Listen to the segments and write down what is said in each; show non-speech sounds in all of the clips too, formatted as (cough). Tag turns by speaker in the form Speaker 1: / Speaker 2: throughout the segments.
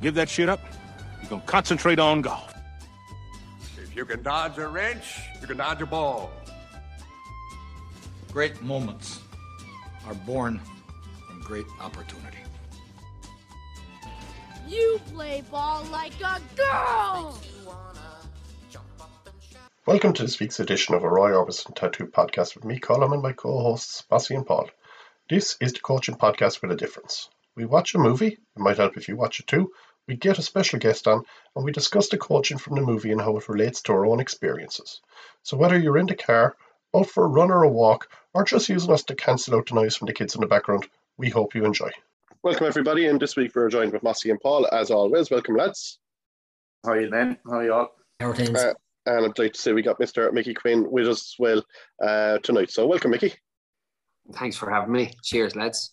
Speaker 1: give that shit up, you can concentrate on golf.
Speaker 2: If you can dodge a wrench, you can dodge a ball.
Speaker 3: Great moments are born from great opportunity.
Speaker 4: You play ball like a girl!
Speaker 5: Welcome to this week's edition of a Roy Orbison Tattoo podcast with me, Colin, and my co hosts, Mossy and Paul. This is the coaching podcast with a difference. We watch a movie, it might help if you watch it too. We get a special guest on, and we discuss the coaching from the movie and how it relates to our own experiences. So, whether you're in the car, out for a run or a walk, or just using us to cancel out the noise from the kids in the background, we hope you enjoy. Welcome, everybody, and this week we're joined with Mossy and Paul, as always. Welcome, lads.
Speaker 6: How are you, then? How are you all?
Speaker 7: How are things?
Speaker 5: Uh, and I'm like to say we got Mr. Mickey Quinn with us as well uh, tonight. So, welcome, Mickey.
Speaker 7: Thanks for having me. Cheers, lads.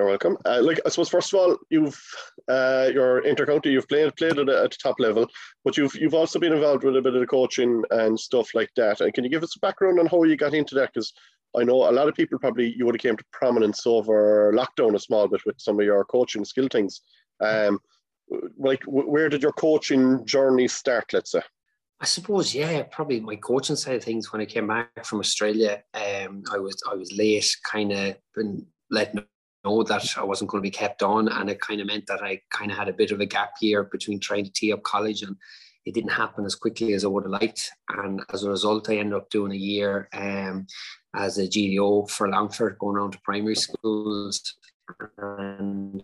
Speaker 5: You're welcome. Uh, like I suppose, first of all, you've uh, your intercounty, you've played played at, a, at the top level, but you've you've also been involved with a bit of the coaching and stuff like that. And can you give us a background on how you got into that? Because I know a lot of people probably you would have came to prominence over lockdown a small bit with some of your coaching skill things. Um, like where did your coaching journey start? Let's say.
Speaker 7: I suppose, yeah, probably my coaching side of things. When I came back from Australia, um, I was I was late, kind of been letting know that I wasn't going to be kept on, and it kind of meant that I kind of had a bit of a gap year between trying to tee up college, and it didn't happen as quickly as I would have liked. And as a result, I ended up doing a year um, as a GDO for Longford, going around to primary schools and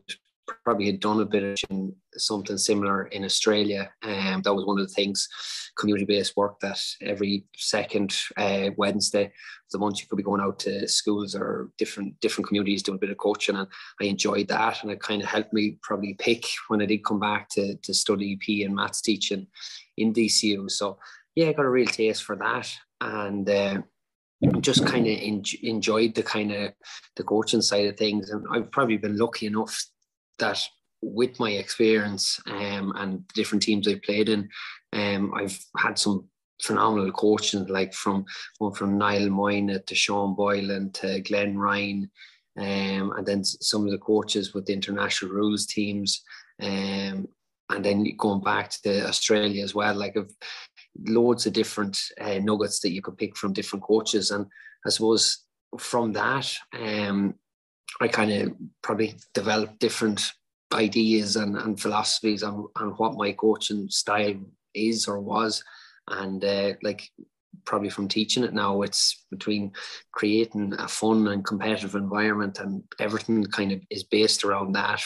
Speaker 7: probably had done a bit of something similar in Australia. Um, that was one of the things, community-based work that every second uh, Wednesday of the month you could be going out to schools or different different communities doing a bit of coaching. And I enjoyed that. And it kind of helped me probably pick when I did come back to, to study EP and maths teaching in DCU. So yeah, I got a real taste for that. And uh, just kind of en- enjoyed the kind of the coaching side of things and I've probably been lucky enough that with my experience um, and different teams I've played in, um, I've had some phenomenal coaching, like from from Niall Moyne to Sean Boylan to Glenn Ryan, um, and then some of the coaches with the international rules teams, um, and then going back to Australia as well. Like I've loads of different uh, nuggets that you could pick from different coaches, and I suppose from that, um, I kind of probably developed different ideas and, and philosophies on, on what my coaching style is or was. And uh, like probably from teaching it now, it's between creating a fun and competitive environment, and everything kind of is based around that,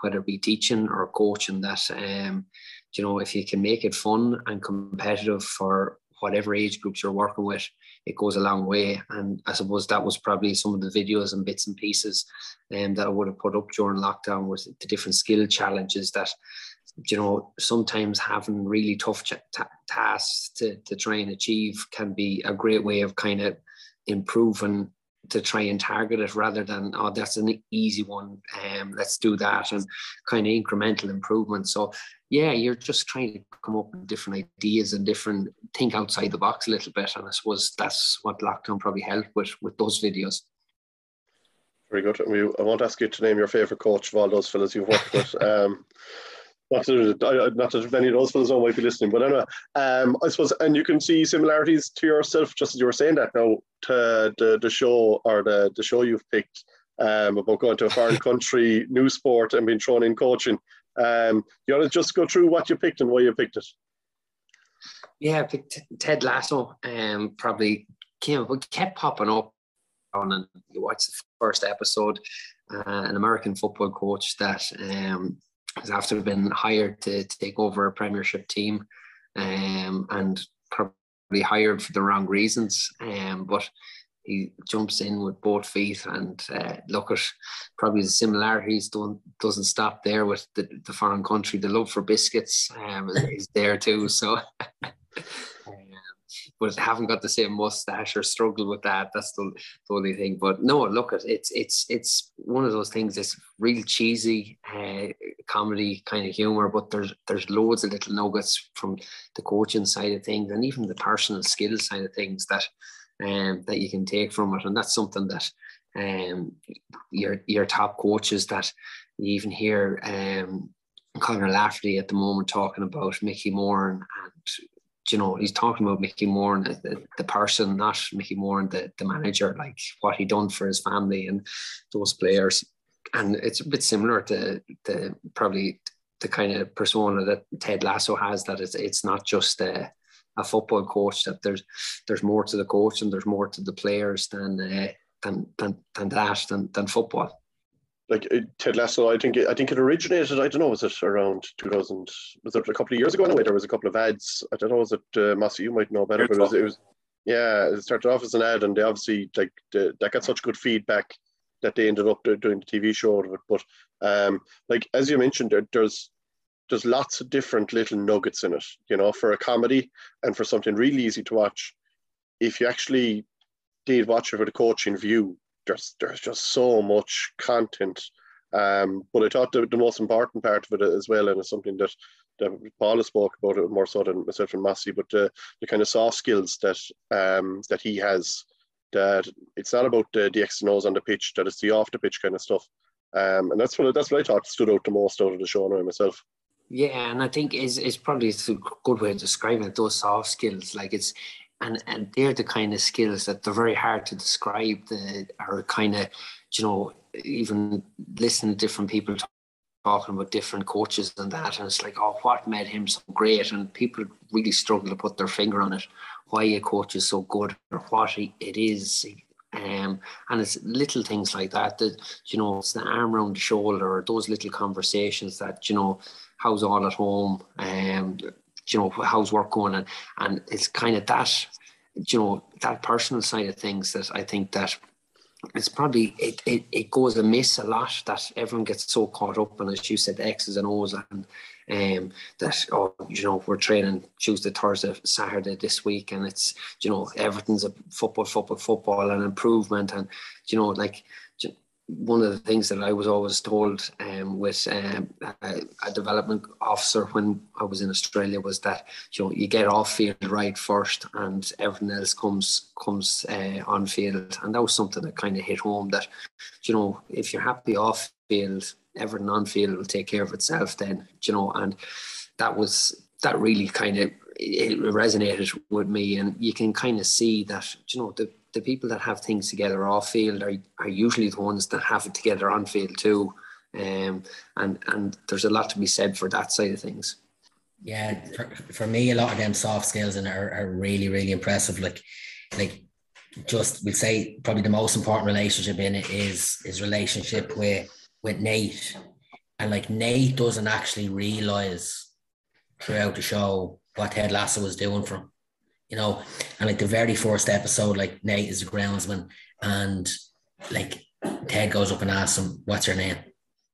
Speaker 7: whether it be teaching or coaching. That um, you know, if you can make it fun and competitive for whatever age groups you're working with, it goes a long way. And I suppose that was probably some of the videos and bits and pieces um, that I would have put up during lockdown was the different skill challenges that, you know, sometimes having really tough ch- t- tasks to, to try and achieve can be a great way of kind of improving to try and target it rather than oh that's an easy one um let's do that and kind of incremental improvement. So yeah you're just trying to come up with different ideas and different think outside the box a little bit and i suppose that's what lockdown probably helped with with those videos.
Speaker 5: Very good. We, i won't ask you to name your favorite coach of all those fellas you've worked with. (laughs) Um not that, not that many of those fellas might be listening, but anyway, um, I suppose, and you can see similarities to yourself, just as you were saying that now, to the, the show or the, the show you've picked um, about going to a foreign (laughs) country, new sport, and being thrown in coaching. Um, you want to just go through what you picked and why you picked it?
Speaker 7: Yeah, I picked Ted Lasso. Um, probably came, kept popping up on, and you watch the first episode. Uh, an American football coach that um, has after been hired to take over a Premiership team, um, and probably hired for the wrong reasons. Um, but he jumps in with both feet and uh, look at probably the similarities don't doesn't stop there with the, the foreign country the love for biscuits um, is there too so (laughs) but haven't got the same mustache or struggle with that. That's the, the only thing. But no, look it's it's it's one of those things. It's real cheesy uh, comedy kind of humor, but there's there's loads of little nuggets from the coaching side of things and even the personal skills side of things that um, that you can take from it, and that's something that um, your your top coaches that you even hear um, Conor Laverty at the moment talking about Mickey Moran and you know, he's talking about Mickey Moran and the, the person, not Mickey Moran and the, the manager, like what he done for his family and those players. And it's a bit similar to the probably the kind of persona that Ted Lasso has. That it's it's not just a, a football coach. That there's there's more to the coach and there's more to the players than uh, than, than than that than than football
Speaker 5: like uh, Ted Lasso, I think it, I think it originated. I don't know, was it around 2000? Was it a couple of years ago? Anyway, there was a couple of ads. I don't know, was it uh, Mossy? You might know better, but it was, it was, yeah, it started off as an ad, and they obviously like the, that got such good feedback that they ended up doing the TV show out of it. But um, like as you mentioned, there, there's there's lots of different little nuggets in it. You know, for a comedy and for something really easy to watch. If you actually did watch it for the coaching view, there's there's just so much content. Um, but I thought the, the most important part of it as well, and it's something that that Paula spoke about it more so than myself and Mossy, but the, the kind of soft skills that um, that he has. That it's not about the, the X and O's on the pitch, that it's the off the pitch kind of stuff. Um, and that's what that's what I thought stood out the most out of the show now myself.
Speaker 7: Yeah, and I think is is probably a good way of describing it. Those soft skills, like it's and and they're the kind of skills that they're very hard to describe. The are kind of you know even listen to different people talking about different coaches and that, and it's like oh what made him so great, and people really struggle to put their finger on it. Why a coach is so good or what he, it is. Um, and it's little things like that that you know it's the arm around the shoulder or those little conversations that you know how's all at home um you know how's work going? And and it's kind of that you know that personal side of things that I think that it's probably it, it, it goes amiss a lot that everyone gets so caught up and as you said X's and O's and um that oh you know we're training Tuesday Thursday Saturday this week and it's you know everything's a football football football and improvement and you know like one of the things that I was always told um, with um, a, a, development officer when I was in Australia was that you know you get off field right first, and everything else comes comes uh, on field, and that was something that kind of hit home. That you know if you're happy off field, everything on field will take care of itself. Then you know, and that was that really kind of it resonated with me, and you can kind of see that you know the the people that have things together off field are, are usually the ones that have it together on field too. Um, and and there's a lot to be said for that side of things.
Speaker 8: Yeah, for, for me, a lot of them soft skills and are, are really really impressive. Like like just we'll say probably the most important relationship in it is his relationship with with Nate, and like Nate doesn't actually realize throughout the show what Ted Lasso was doing for him you know, and like the very first episode, like Nate is a groundsman, and like Ted goes up and asks him, "What's your name?"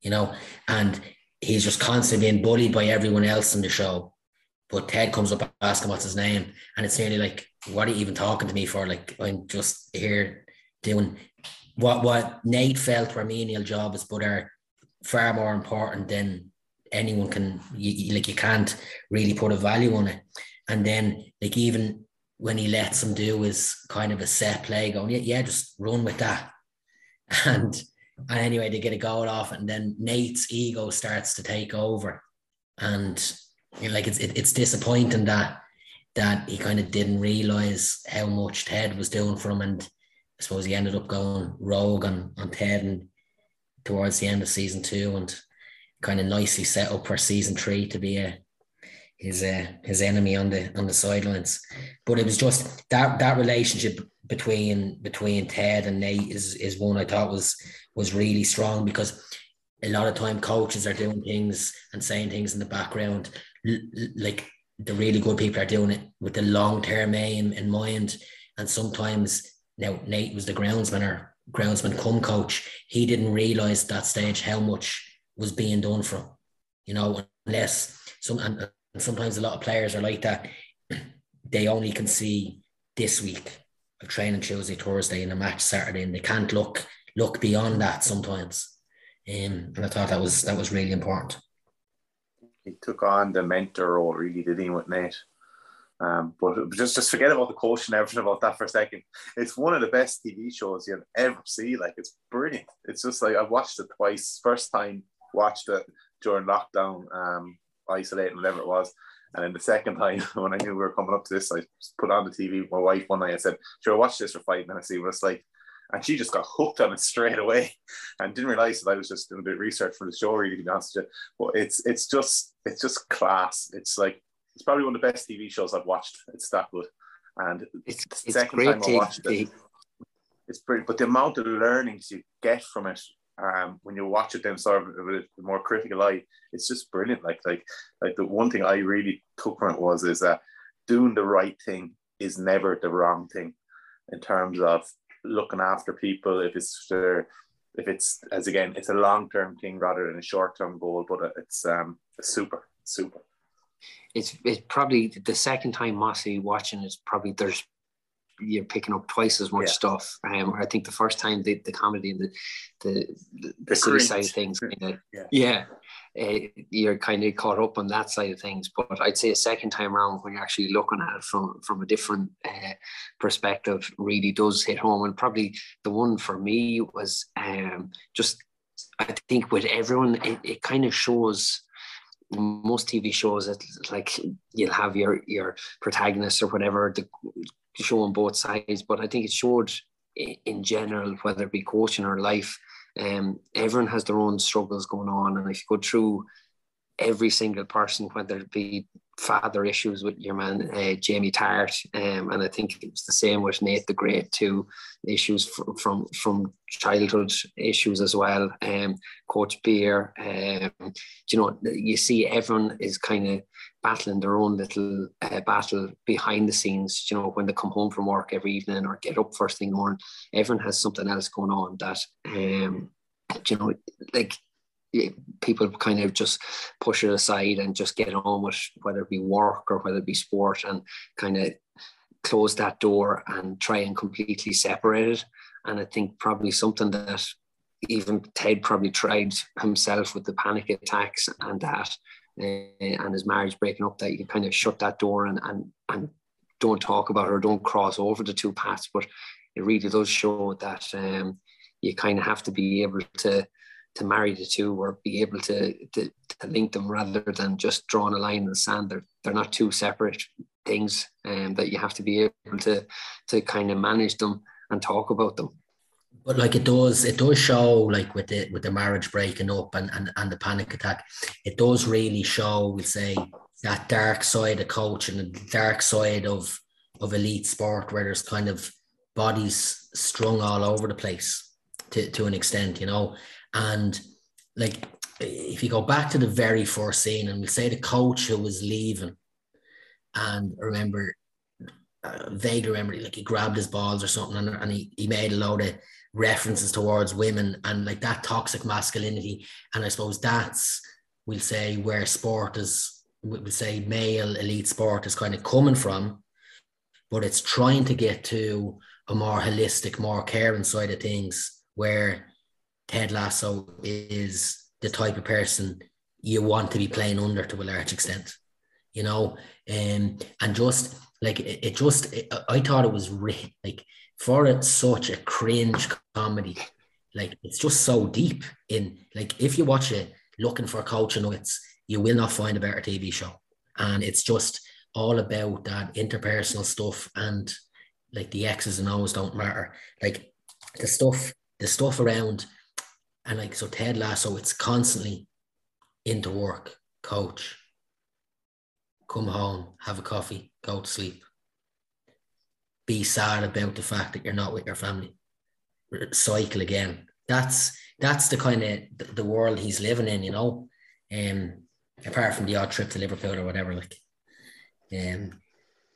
Speaker 8: You know, and he's just constantly being bullied by everyone else in the show. But Ted comes up asking what's his name, and it's nearly like, "What are you even talking to me for?" Like I'm just here doing what what Nate felt were menial jobs, but are far more important than anyone can. You, like you can't really put a value on it. And then like even when he lets him do his kind of a set play, going, yeah, yeah, just run with that. (laughs) And and anyway, they get a goal off, and then Nate's ego starts to take over, and you know, like it's it, it's disappointing that that he kind of didn't realize how much Ted was doing for him, and I suppose he ended up going rogue on on Ted and towards the end of season two, and kind of nicely set up for season three to be a his uh, his enemy on the on the sidelines. But it was just that that relationship between between Ted and Nate is is one I thought was was really strong because a lot of time coaches are doing things and saying things in the background like the really good people are doing it with the long term aim in mind and sometimes now Nate was the groundsman or groundsman come coach he didn't realize that stage how much was being done for him you know unless some and and sometimes a lot of players are like that. (clears throat) They only can see this week of training Tuesday, Thursday, and a match Saturday, and they can't look look beyond that sometimes. Um, and I thought that was that was really important.
Speaker 6: He took on the mentor role, really, did he, with Nate? Um, but just just forget about the coach and everything about that for a second. It's one of the best TV shows you'll ever see. Like it's brilliant. It's just like I've watched it twice. First time watched it during lockdown, um, isolating, whatever it was. And then the second time, (laughs) when I knew we were coming up to this, I put on the TV with my wife one night. I said, "Sure, watch this for five minutes, see what it's like." And she just got (laughs) hooked on it straight away, and didn't realize that I was just doing a bit of research for the show. Really, to be honest with you, but it's it's just it's just class. It's like it's probably one of the best TV shows I've watched. It's that good, and
Speaker 7: It's,
Speaker 6: the
Speaker 7: it's
Speaker 6: second
Speaker 7: great
Speaker 6: time I watched it, it's brilliant. But the amount of learnings you get from it um, when you watch it then sort of with a more critical eye, it's just brilliant. Like like like the one thing I really took from it was is that doing the right thing is never the wrong thing in terms of looking after people. If it's for, if it's as again, it's a long term thing rather than a short term goal. But it's um super super.
Speaker 7: it's it's probably the second time Mossy watching is probably there's you're picking up twice as much
Speaker 6: Yeah.
Speaker 7: stuff. Um, I think the first time the, the comedy and the the, the, the silly side of things, kinda,
Speaker 6: Yeah.
Speaker 7: yeah, uh, you're kind of caught up on that side of things. But I'd say a second time around when you're actually looking at it from from a different uh, perspective, really does hit home. And probably the one for me was um, just I think with everyone, it, it kind of shows most TV shows it's like you'll have your your protagonist or whatever the show on both sides, but I think it showed in general, whether it be coaching or life, um, everyone has their own struggles going on, and if you go through every single person, whether it be father issues with your man uh, Jamie Tartt, um, and I think it was the same with Nate the Great too, issues from from, from childhood issues as well. Um, Coach Beard, um, you know, you see everyone is kind of battling their own little uh, battle behind the scenes. You know, when they come home from work every evening or get up first thing in the morning, everyone has something else going on that, um, you know, like people kind of just push it aside and just get on with whether it be work or whether it be sport and kind of close that door and try and completely separate it. And I think probably something that even Ted probably tried himself with the panic attacks and that uh, and his marriage breaking up that you kind of shut that door and and and don't talk about it or don't cross over the two paths but it really does show that um, you kind of have to be able to to marry the two or be able to, to to link them rather than just drawing a line in the sand. They're they're not two separate things um, that you have to be able to to kind of manage them and talk about them.
Speaker 8: But like it does it does show like with the with the marriage breaking up and and, and the panic attack it does really show we'll say that dark side of coaching and the dark side of of elite sport where there's kind of bodies strung all over the place to, to an extent you know and like if you go back to the very first scene and we say the coach who was leaving and I remember uh, vaguely remember like he grabbed his balls or something and, and he, he made a load of references towards women and like that toxic masculinity and i suppose that's we'll say where sport is we'll say male elite sport is kind of coming from but it's trying to get to a more holistic more caring side of things where ted lasso is the type of person you want to be playing under to a large extent you know? Um, and just like it, it just it, i thought it was re- like for it such a cringe comedy like it's just so deep in like if you watch it looking for coaching nuggets you will not find a better tv show. And it's just all about that interpersonal stuff and like the x's and o's don't matter. Like the stuff the stuff around and like so ted lasso it's constantly into work. Coach come home have a coffee go to sleep. Be sad about the fact that you're not with your family. Cycle again. That's that's the kind of the, world he's living in you know? Um apart from the odd trip to liverpool or whatever like um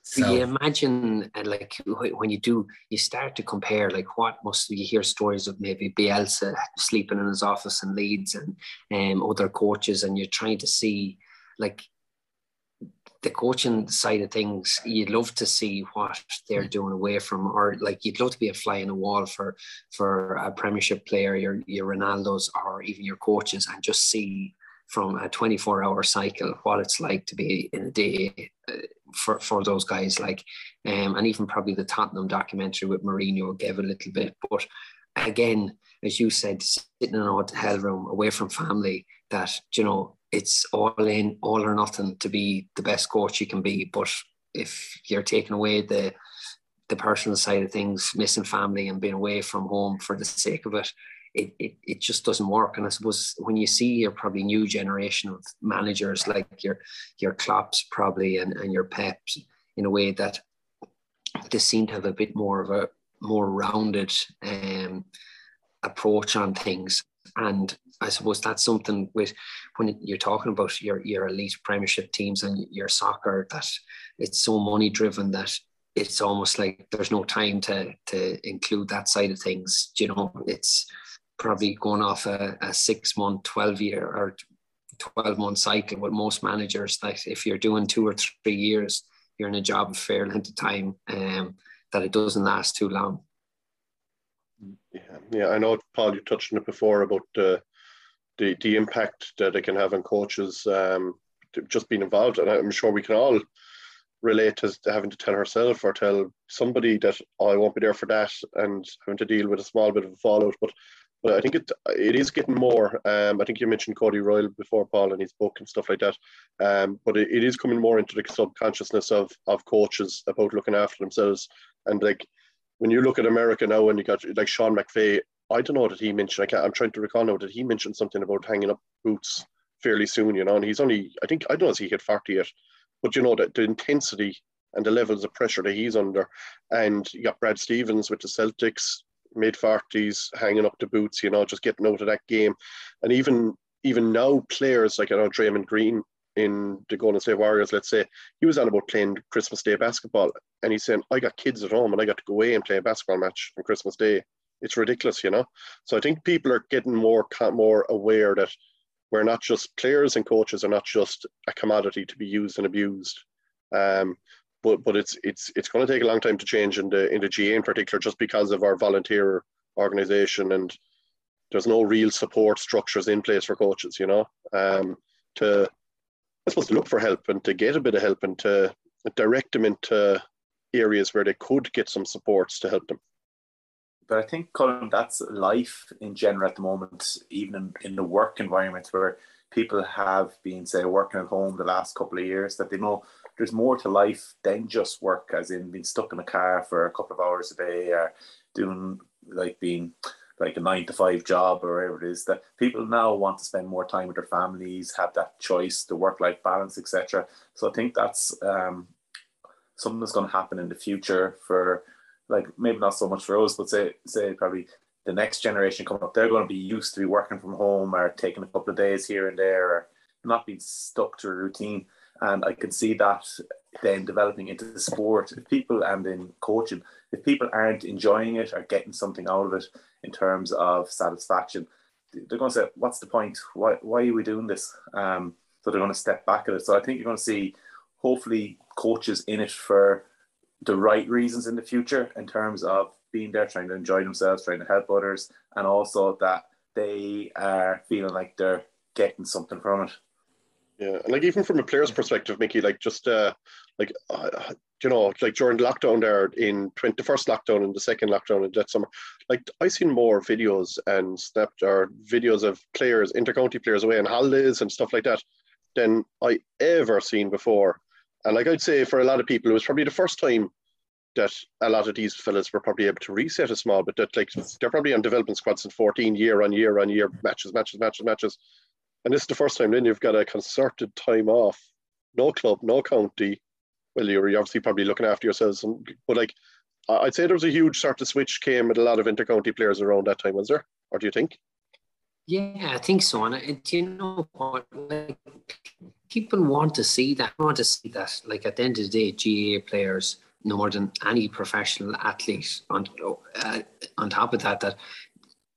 Speaker 7: so you imagine and like when you do you start to compare like what must you hear stories of maybe Bielsa sleeping in his office in Leeds and um, other coaches and you're trying to see like the coaching side of things, you'd love to see what they're doing away from, or like you'd love to be a fly in a wall for for a Premiership player, your your Ronaldo's, or even your coaches, and just see from a 24 hour cycle what it's like to be in a day uh, for for those guys. Like, um, and even probably the Tottenham documentary with Mourinho gave a little bit, but again, as you said, sitting in a hotel room away from family, that you know it's all in, all or nothing to be the best coach you can be. But if you're taking away the the personal side of things, missing family and being away from home for the sake of it, it, it, it just doesn't work. And I suppose when you see your probably new generation of managers like your your Klopps probably and, and your Peps in a way that they seem to have a bit more of a more rounded um, approach on things. And I suppose that's something with when you're talking about your, your elite premiership teams and your soccer that it's so money driven that it's almost like there's no time to to include that side of things. You know, it's probably going off a, a six month, 12 year or 12 month cycle with most managers that if you're doing two or three years, you're in a job a fair length of time, um, that it doesn't last too long.
Speaker 5: Yeah, yeah, I know, Paul. You touched on it before about the the, the impact that it can have on coaches um, just being involved, and I'm sure we can all relate to having to tell herself or tell somebody that oh, I won't be there for that, and having to deal with a small bit of a fallout. But but I think it it is getting more. Um, I think you mentioned Cody Royal before, Paul, and his book and stuff like that. Um, but it, it is coming more into the subconsciousness of of coaches about looking after themselves. And like when you look at America now, and you got like Sean McVay, I don't know that he mentioned. I can't, I'm trying to recall now that he mentioned something about hanging up boots fairly soon. You know, and he's only I think I don't know if he hit 40 yet, but you know that the intensity and the levels of pressure that he's under. And you got Brad Stevens with the Celtics, mid forties, hanging up the boots, you know, just getting out of that game. And even even now, players like I know Draymond Green in the Golden State Warriors, let's say, he was on about playing Christmas Day basketball, and he's saying, "I got kids at home, and I got to go away and play a basketball match on Christmas Day." It's ridiculous, you know. So I think people are getting more more aware that we're not just players and coaches are not just a commodity to be used and abused. Um, but but it's it's it's going to take a long time to change in the in the GAA in particular, just because of our volunteer organization and there's no real support structures in place for coaches. You know, um, to I suppose to look for help and to get a bit of help and to direct them into areas where they could get some supports to help them.
Speaker 6: But I think, Colin, that's life in general at the moment, even in, in the work environment where people have been, say, working at home the last couple of years, that they know there's more to life than just work, as in being stuck in a car for a couple of hours a day or doing like being like a nine to five job or whatever it is that people now want to spend more time with their families have that choice the work life balance etc so i think that's um, something that's going to happen in the future for like maybe not so much for us but say say probably the next generation coming up they're going to be used to be working from home or taking a couple of days here and there or not being stuck to a routine and I can see that then developing into the sport. If people and in coaching, if people aren't enjoying it or getting something out of it in terms of satisfaction, they're going to say, "What's the point? Why why are we doing this?" Um, so they're going to step back at it. So I think you're going to see, hopefully, coaches in it for the right reasons in the future in terms of being there, trying to enjoy themselves, trying to help others, and also that they are feeling like they're getting something from it.
Speaker 5: Yeah, and like even from a player's perspective, Mickey, like just uh, like uh, you know, like during lockdown there in 20, the first lockdown and the second lockdown in that summer, like I seen more videos and snapped or videos of players, intercounty players away on holidays and stuff like that than I ever seen before. And like I'd say for a lot of people, it was probably the first time that a lot of these fellas were probably able to reset a small but that like they're probably on development squads in 14 year on year on year matches, matches, matches, matches. And this is the first time then you've got a concerted time off, no club, no county. Well, you're obviously probably looking after yourselves, but like I'd say there was a huge sort of switch came with a lot of intercounty players around that time, was there? Or do you think?
Speaker 7: Yeah, I think so. And uh, it, you know what? Like, people want to see that. Want to see that. Like at the end of the day, GAA players, no more than any professional athlete. On uh, on top of that, that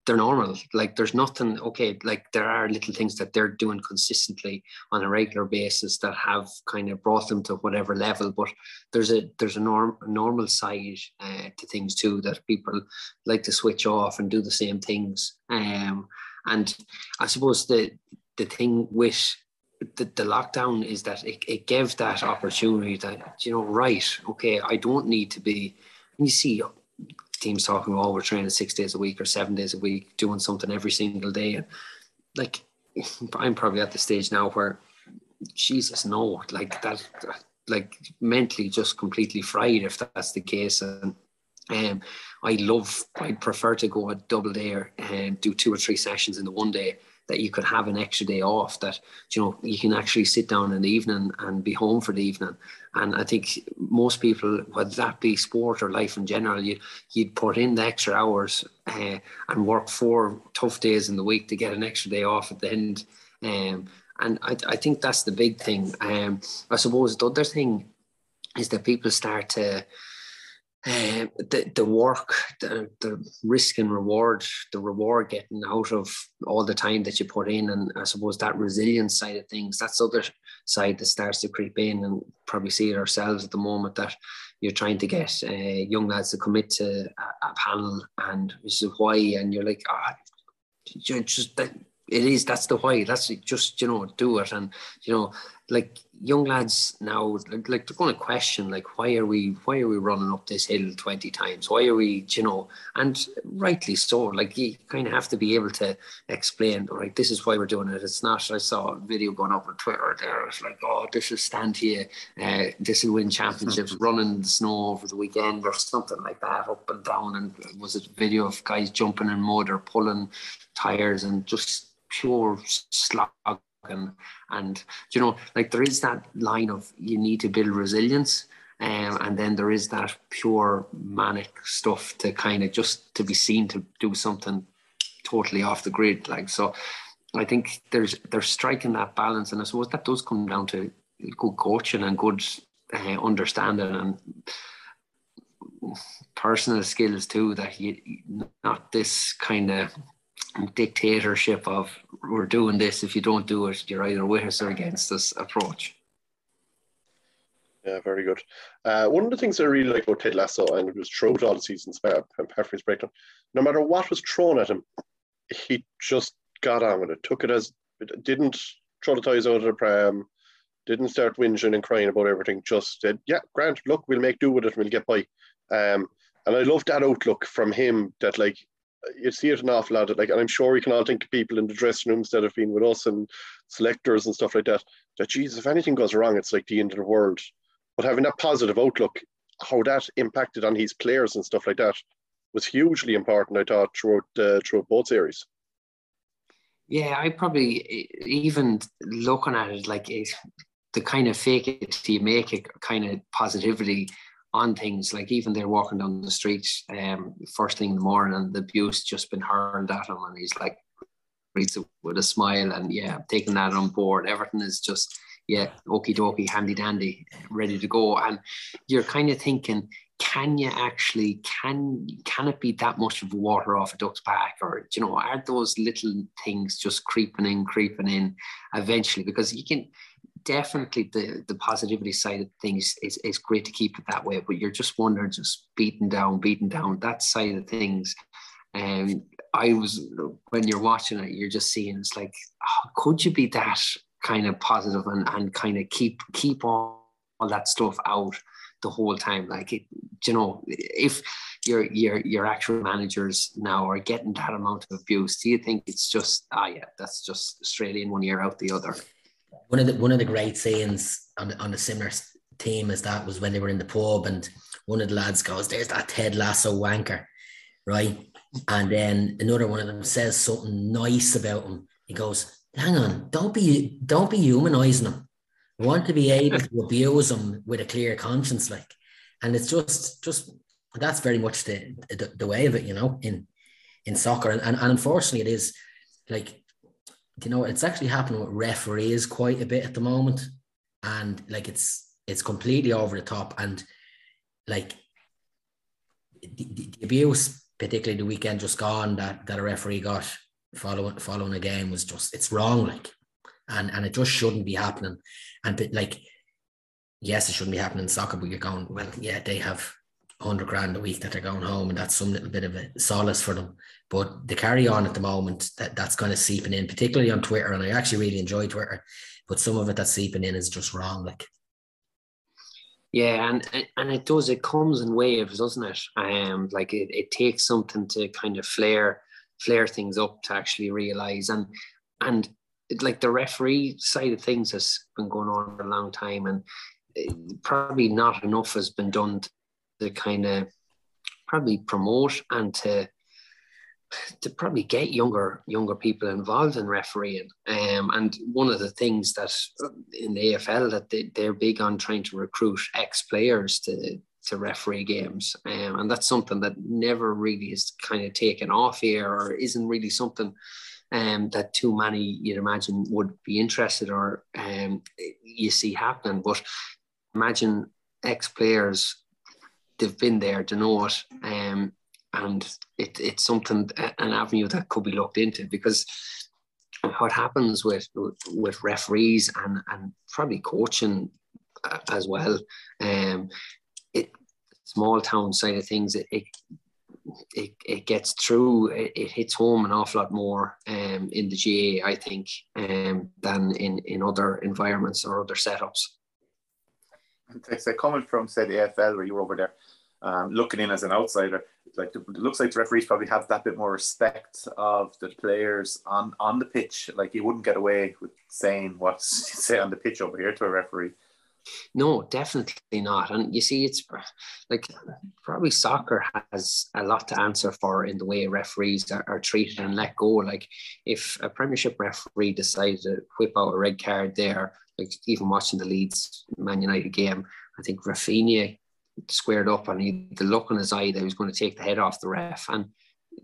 Speaker 7: they're normal. Like there's nothing okay. Like there are little things that they're doing consistently on a regular basis that have kind of brought them to whatever level. But there's a there's a norm normal side uh, to things too that people like to switch off and do the same things. Um, and I suppose the the thing with the, the lockdown is that it, it gave that opportunity that you know right okay I don't need to be. You see teams talking, oh, we're training six days a week or seven days a week, doing something every single day. Like (laughs) I'm probably at the stage now where Jesus no, like that, like mentally just completely fried if that's the case. And um, I love, I'd prefer to go a double day and do two or three sessions in the one day that you could have an extra day off that you know you can actually sit down in the evening and be home for the evening. And i think most people whether that be sport or life in general you, you'd put in the extra hours uh, and work four tough days in the week to get an extra day off at the end. Um, and I, I think that's the big thing. Um, i suppose the other thing is that people start to uh, the, the work, the, the risk and reward, the reward getting out of all the time that you put in, and I suppose that resilience side of things, that's the other side that starts to creep in, and probably see it ourselves at the moment that you're trying to get uh, young lads to commit to a, a panel, and this is why, and you're like, ah, oh, just that it is that's the why that's just you know do it. And you know like young lads now like, like they're going to question like why are we why are we running up this hill 20 times why are we you know and rightly so like you kind of have to be able to explain all right this is why we're doing it it's not i saw a video going up on twitter there it's like oh this will stand here uh, this will win championships mm-hmm. running the snow over the weekend or something like that up and down and was it a video of guys jumping in mud or pulling tires and just pure slog and and you know like there is that line of you need to build resilience um, and then there is that pure manic stuff to kind of just to be seen to do something totally off the grid like so i think there's they're striking that balance and i suppose that does come down to good coaching and good uh, understanding and personal skills too that you not this kind of dictatorship of we're doing this. If you don't do it, you're either with us or against us approach.
Speaker 5: Yeah, very good. Uh, one of the things I really like about Ted Lasso, and it was throughout all the seasons, apart from his breakdown, no matter what was thrown at him, he just got on with it, took it as, didn't throw the toys out of the pram, didn't start whinging and crying about everything, just said, yeah, Grant, look, we'll make do with it, we'll get by. Um, and I love that outlook from him that, like, you see it an awful lot. Like, and I'm sure we can all think of people in the dressing rooms that have been with us and selectors and stuff like that. That Jesus, if anything goes wrong, it's like the end of the world. But having that positive outlook, how that impacted on his players and stuff like that, was hugely important. I thought throughout uh, throughout both series.
Speaker 7: Yeah, I probably even looking at it like the kind of fake it till you make it kind of positivity on things like even they're walking down the street um, first thing in the morning and the abuse just been hurled at him and he's like reads it with a smile and yeah taking that on board. Everything is just yeah okie dokie handy dandy ready to go. And you're kind of thinking can you actually can can it be that much of water off a duck's back? Or you know are those little things just creeping in creeping in eventually? Because you can definitely the the positivity side of things is, is great to keep it that way but you're just wondering just beating down beating down that side of things. And um, i was when you're watching it you're just seeing it's like oh, could you be that kind of positive and, and kind of keep keep all, all that stuff out the whole time? Like it you know if your your your actual managers now are getting that amount of abuse do you think it's just ah yeah that's just straight in one ear out the other
Speaker 8: one of the one of the great scenes on on a similar team as that was when they were in the pub and one of the lads goes, "There's that Ted Lasso wanker," right? And then another one of them says something nice about him. He goes, "Hang on, don't be don't be humanizing him. I want to be able to abuse him with a clear conscience, like." And it's just just that's very much the the, the way of it, you know, in in soccer, and, and, and unfortunately, it is like you know, it's actually happening with referees quite a bit at the moment, and like it's it's completely over the top, and like the, the, the abuse, particularly the weekend just gone, that that a referee got following following a game was just it's wrong, like, and and it just shouldn't be happening, and like, yes, it shouldn't be happening in soccer, but you're going well, yeah, they have hundred grand a week that they're going home, and that's some little bit of a solace for them. But the carry on at the moment that that's kind of seeping in, particularly on Twitter, and I actually really enjoy Twitter, but some of it that's seeping in is just wrong. Like,
Speaker 7: yeah, and and it does. It comes in waves, doesn't it? Um, like it, it takes something to kind of flare flare things up to actually realize and and it, like the referee side of things has been going on for a long time, and eh, probably not enough has been done to kind of probably promote and to to probably get younger younger people involved in refereeing. Um, and one of the things that in the AFL that they, they're big on trying to recruit ex players to to referee games, um, and that's something that never really is kind of taken off here, or isn't really something um, that too many you'd imagine would be interested or um, you see happening. But imagine ex players, they've been there, to know it. Um, and it, it's something an avenue that could be looked into because what happens with with referees and and probably coaching uh, as well um it small town side of things it it, it, it gets through it, it, hits home an awful lot more um in the GAA I think um than in in other environments or other setups.
Speaker 6: And it's coming from say the AFL where you were over there um, looking in as an outsider, like it looks like the referees probably have that bit more respect of the players on on the pitch. Like you wouldn't get away with saying what's (laughs) say on the pitch over here to a referee.
Speaker 7: No, definitely not. And you see, it's like probably soccer has a lot to answer for in the way referees are, are, treated and let go. Like if a Premiership referee decided to whip out a red card there, like even watching the Leeds Man United game, I think Raphinha squared up and he the look in his eye that he was going to take the head off the ref. And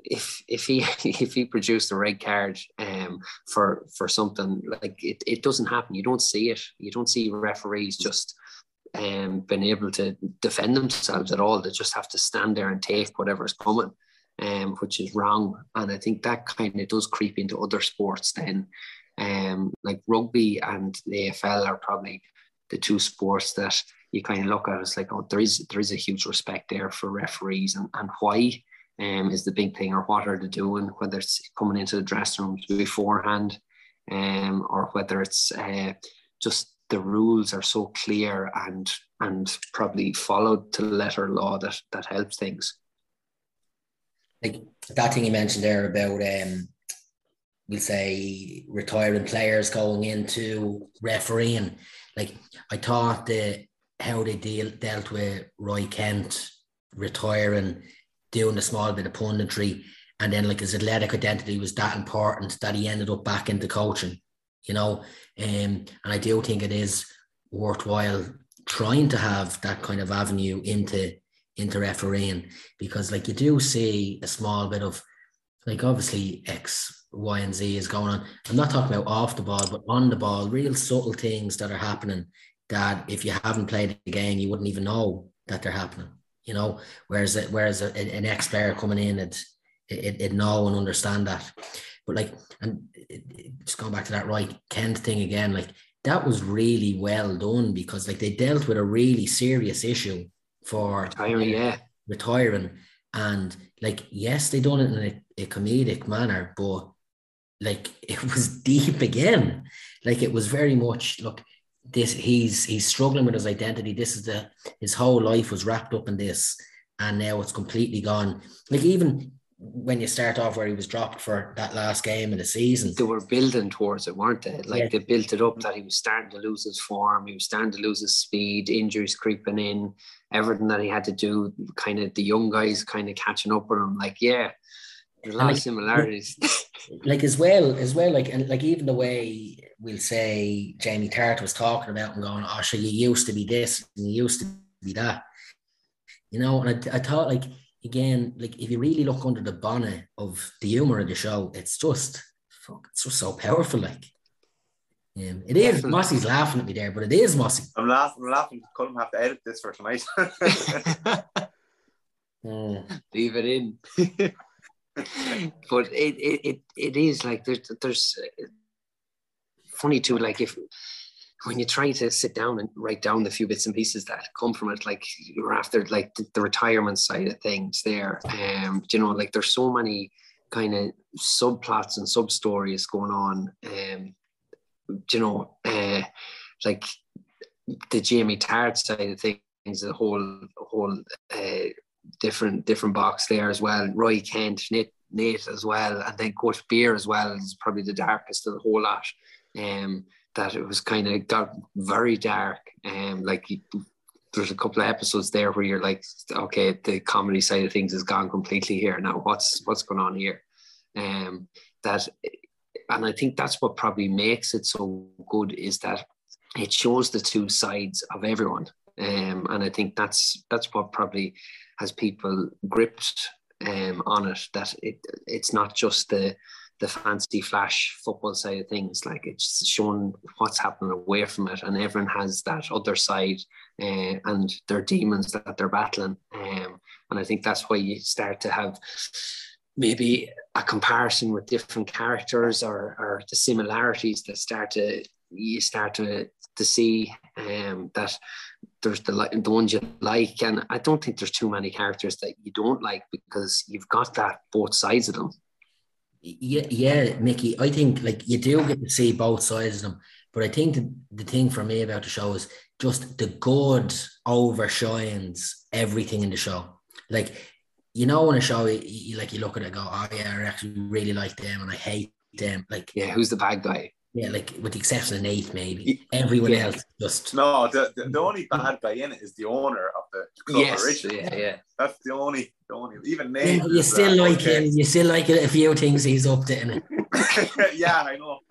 Speaker 7: if if he (laughs) if he produced a red card um for for something like it, it doesn't happen. You don't see it. You don't see referees just um been able to defend themselves at all. They just have to stand there and take whatever's coming um which is wrong. And i think that kind of does creep into other sports then. Um like rugby and the afl are probably the two sports that you kind of look at it, it's like, oh, there is there is a huge respect there for referees and, and why um, is the big thing or what are they doing, whether it's coming into the dressing rooms beforehand um, or whether it's uh, just the rules are so clear and and probably followed to letter law that that helps things.
Speaker 8: Like that thing you mentioned there about um, we'll say retiring players going into refereeing. Like I thought the how they deal, dealt with Roy Kent retiring, doing a small bit of punditry, and then like his athletic identity was that important that he ended up back into coaching, you know. Um, and I do think it is worthwhile trying to have that kind of avenue into into refereeing because like you do see a small bit of like obviously X, Y, and Z is going on. I'm not talking about off the ball, but on the ball, real subtle things that are happening that if you haven't played the game, you wouldn't even know that they're happening. You know, whereas whereas a, an ex player coming in, it, it it know and understand that. But like, and just going back to that Roy Kent thing again, like that was really well done because like they dealt with a really serious issue for
Speaker 7: retiring, yeah,
Speaker 8: retiring, and like yes, they done it in a, a comedic manner, but like (laughs) it was deep again. Like it was very much look this he's he's struggling with his identity. This is the his whole life was wrapped up in this, and now it's completely gone. Like even when you start off where he was dropped for that last game of the season.
Speaker 7: They were building towards it, weren't they? Like yeah. they built it up that he was starting to lose his form, he was starting to lose his speed, injuries creeping in, everything that he had to do, kind of the young guys kind of catching up with him. Like, yeah, there's a lot like, of similarities. (laughs)
Speaker 8: like as well, as well, like and like even the way we'll say Jamie Tartt was talking about and going, oh, sure, you used to be this and you used to be that. You know, and I, I thought like again, like if you really look under the bonnet of the humor of the show, it's just fuck, it's just so powerful. Like, yeah, it is. Definitely. Mossy's laughing at me there, but it is Mossy.
Speaker 6: I'm laughing. I'm laughing. Couldn't have to edit this for tonight. (laughs) (laughs)
Speaker 7: mm. Leave it in. (laughs) but it, it it it is like there's there's funny too. Like if when you try to sit down and write down the few bits and pieces that come from it, like you're after like the, the retirement side of things there. Um, you know, like there's so many kind of subplots and sub stories going on. Um, you know, uh, like the Jamie Tartt side of things, the whole whole uh, different different box there as well. Roy Kent, Nick Nate as well, and then Coach Beard as well is probably the darkest of the whole lot. Um, that it was kind of got very dark. Um, like there's a couple of episodes there where you're like, okay, the comedy side of things has gone completely here. Now what's what's going on here? Um, that, and I think that's what probably makes it so good is that it shows the two sides of everyone. Um, and I think that's that's what probably has people gripped um, on it. That it it's not just the the fancy flash football side of things. Like it's shown what's happening away from it, and everyone has that other side uh, and their demons that they're battling. Um, and I think that's why you start to have maybe a comparison with different characters or, or the similarities that start to you start to to see um, that there's the the ones you like, and I don't think there's too many characters that you don't like because you've got that both sides of them.
Speaker 8: Yeah, yeah, Mickey. I think like you do get to see both sides of them, but I think the, the thing for me about the show is just the good overshines everything in the show. Like you know, when a show you, you like you look at it, go, oh yeah, I actually really like them, and I hate them. Like
Speaker 7: yeah, who's the bad guy?
Speaker 8: Yeah, like with the exception of Nate, maybe everyone yeah. else just
Speaker 6: no. The, the, the only bad guy in it is the owner of the club
Speaker 7: yes,
Speaker 6: originally.
Speaker 7: Yeah, yeah.
Speaker 6: That's the only, the only. Even Nate.
Speaker 8: Yeah, you still like okay. him. You still like it. A few things he's up to. In
Speaker 6: it. (laughs) yeah, I know. (laughs)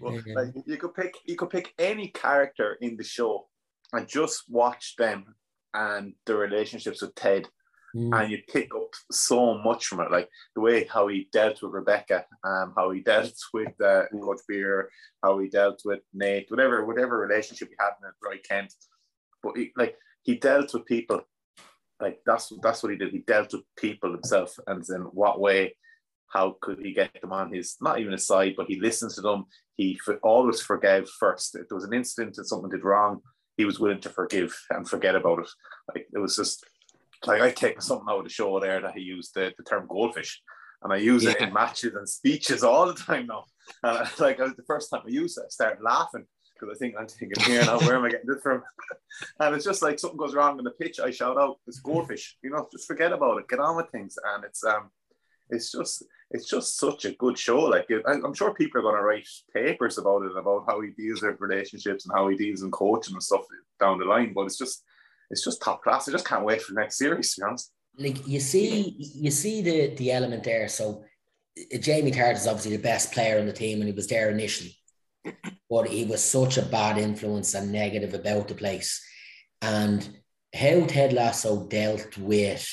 Speaker 6: well, like you could pick, you could pick any character in the show and just watch them and the relationships with Ted Mm. and you pick up so much from it, like the way how he dealt with Rebecca, um, how he dealt (laughs) with uh. Coach Beard, how he dealt with Nate, whatever whatever relationship he had with Roy Kent, but he, like he dealt with people, like that's that's what he did. He dealt with people himself, and in what way, how could he get them on his not even his side, but he listened to them. He always forgave first. If there was an incident that someone did wrong, he was willing to forgive and forget about it. Like it was just like I take something out of the show there that he used the, the term goldfish, and I use yeah. it in matches and speeches all the time now. (laughs) And I, like the first time I used it, I started laughing because I think I'm thinking here now, where am I getting this from? (laughs) and it's just like something goes wrong in the pitch, I shout out, "It's goldfish!" You know, just forget about it, get on with things, and it's um, it's just it's just such a good show. Like I'm sure people are going to write papers about it, and about how he deals with relationships and how he deals in coaching and stuff down the line. But it's just it's just top class. I just can't wait for the next series. To be honest,
Speaker 8: like you see, you see the the element there. So Jamie Tartt is obviously the best player on the team, and he was there initially, but he was such a bad influence and negative about the place, and how Ted Lasso dealt with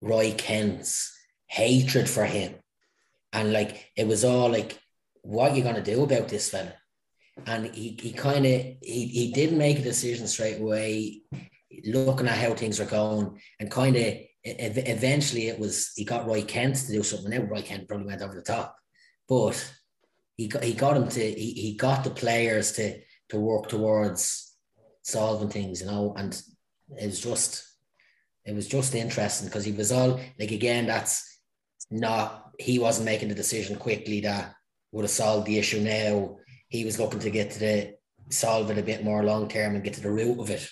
Speaker 8: Roy Kent's hatred for him, and like it was all like, what are you gonna do about this fella? and he, he kind of he, he didn't make a decision straight away looking at how things were going. And kind of eventually it was he got Roy Kent to do something. Now Roy Kent probably went over the top. But he got, he got him to he, he got the players to to work towards solving things you know and it was just it was just interesting because he was all like again that's not he wasn't making the decision quickly that would have solved the issue now he was looking to get to the solve it a bit more long term and get to the root of it.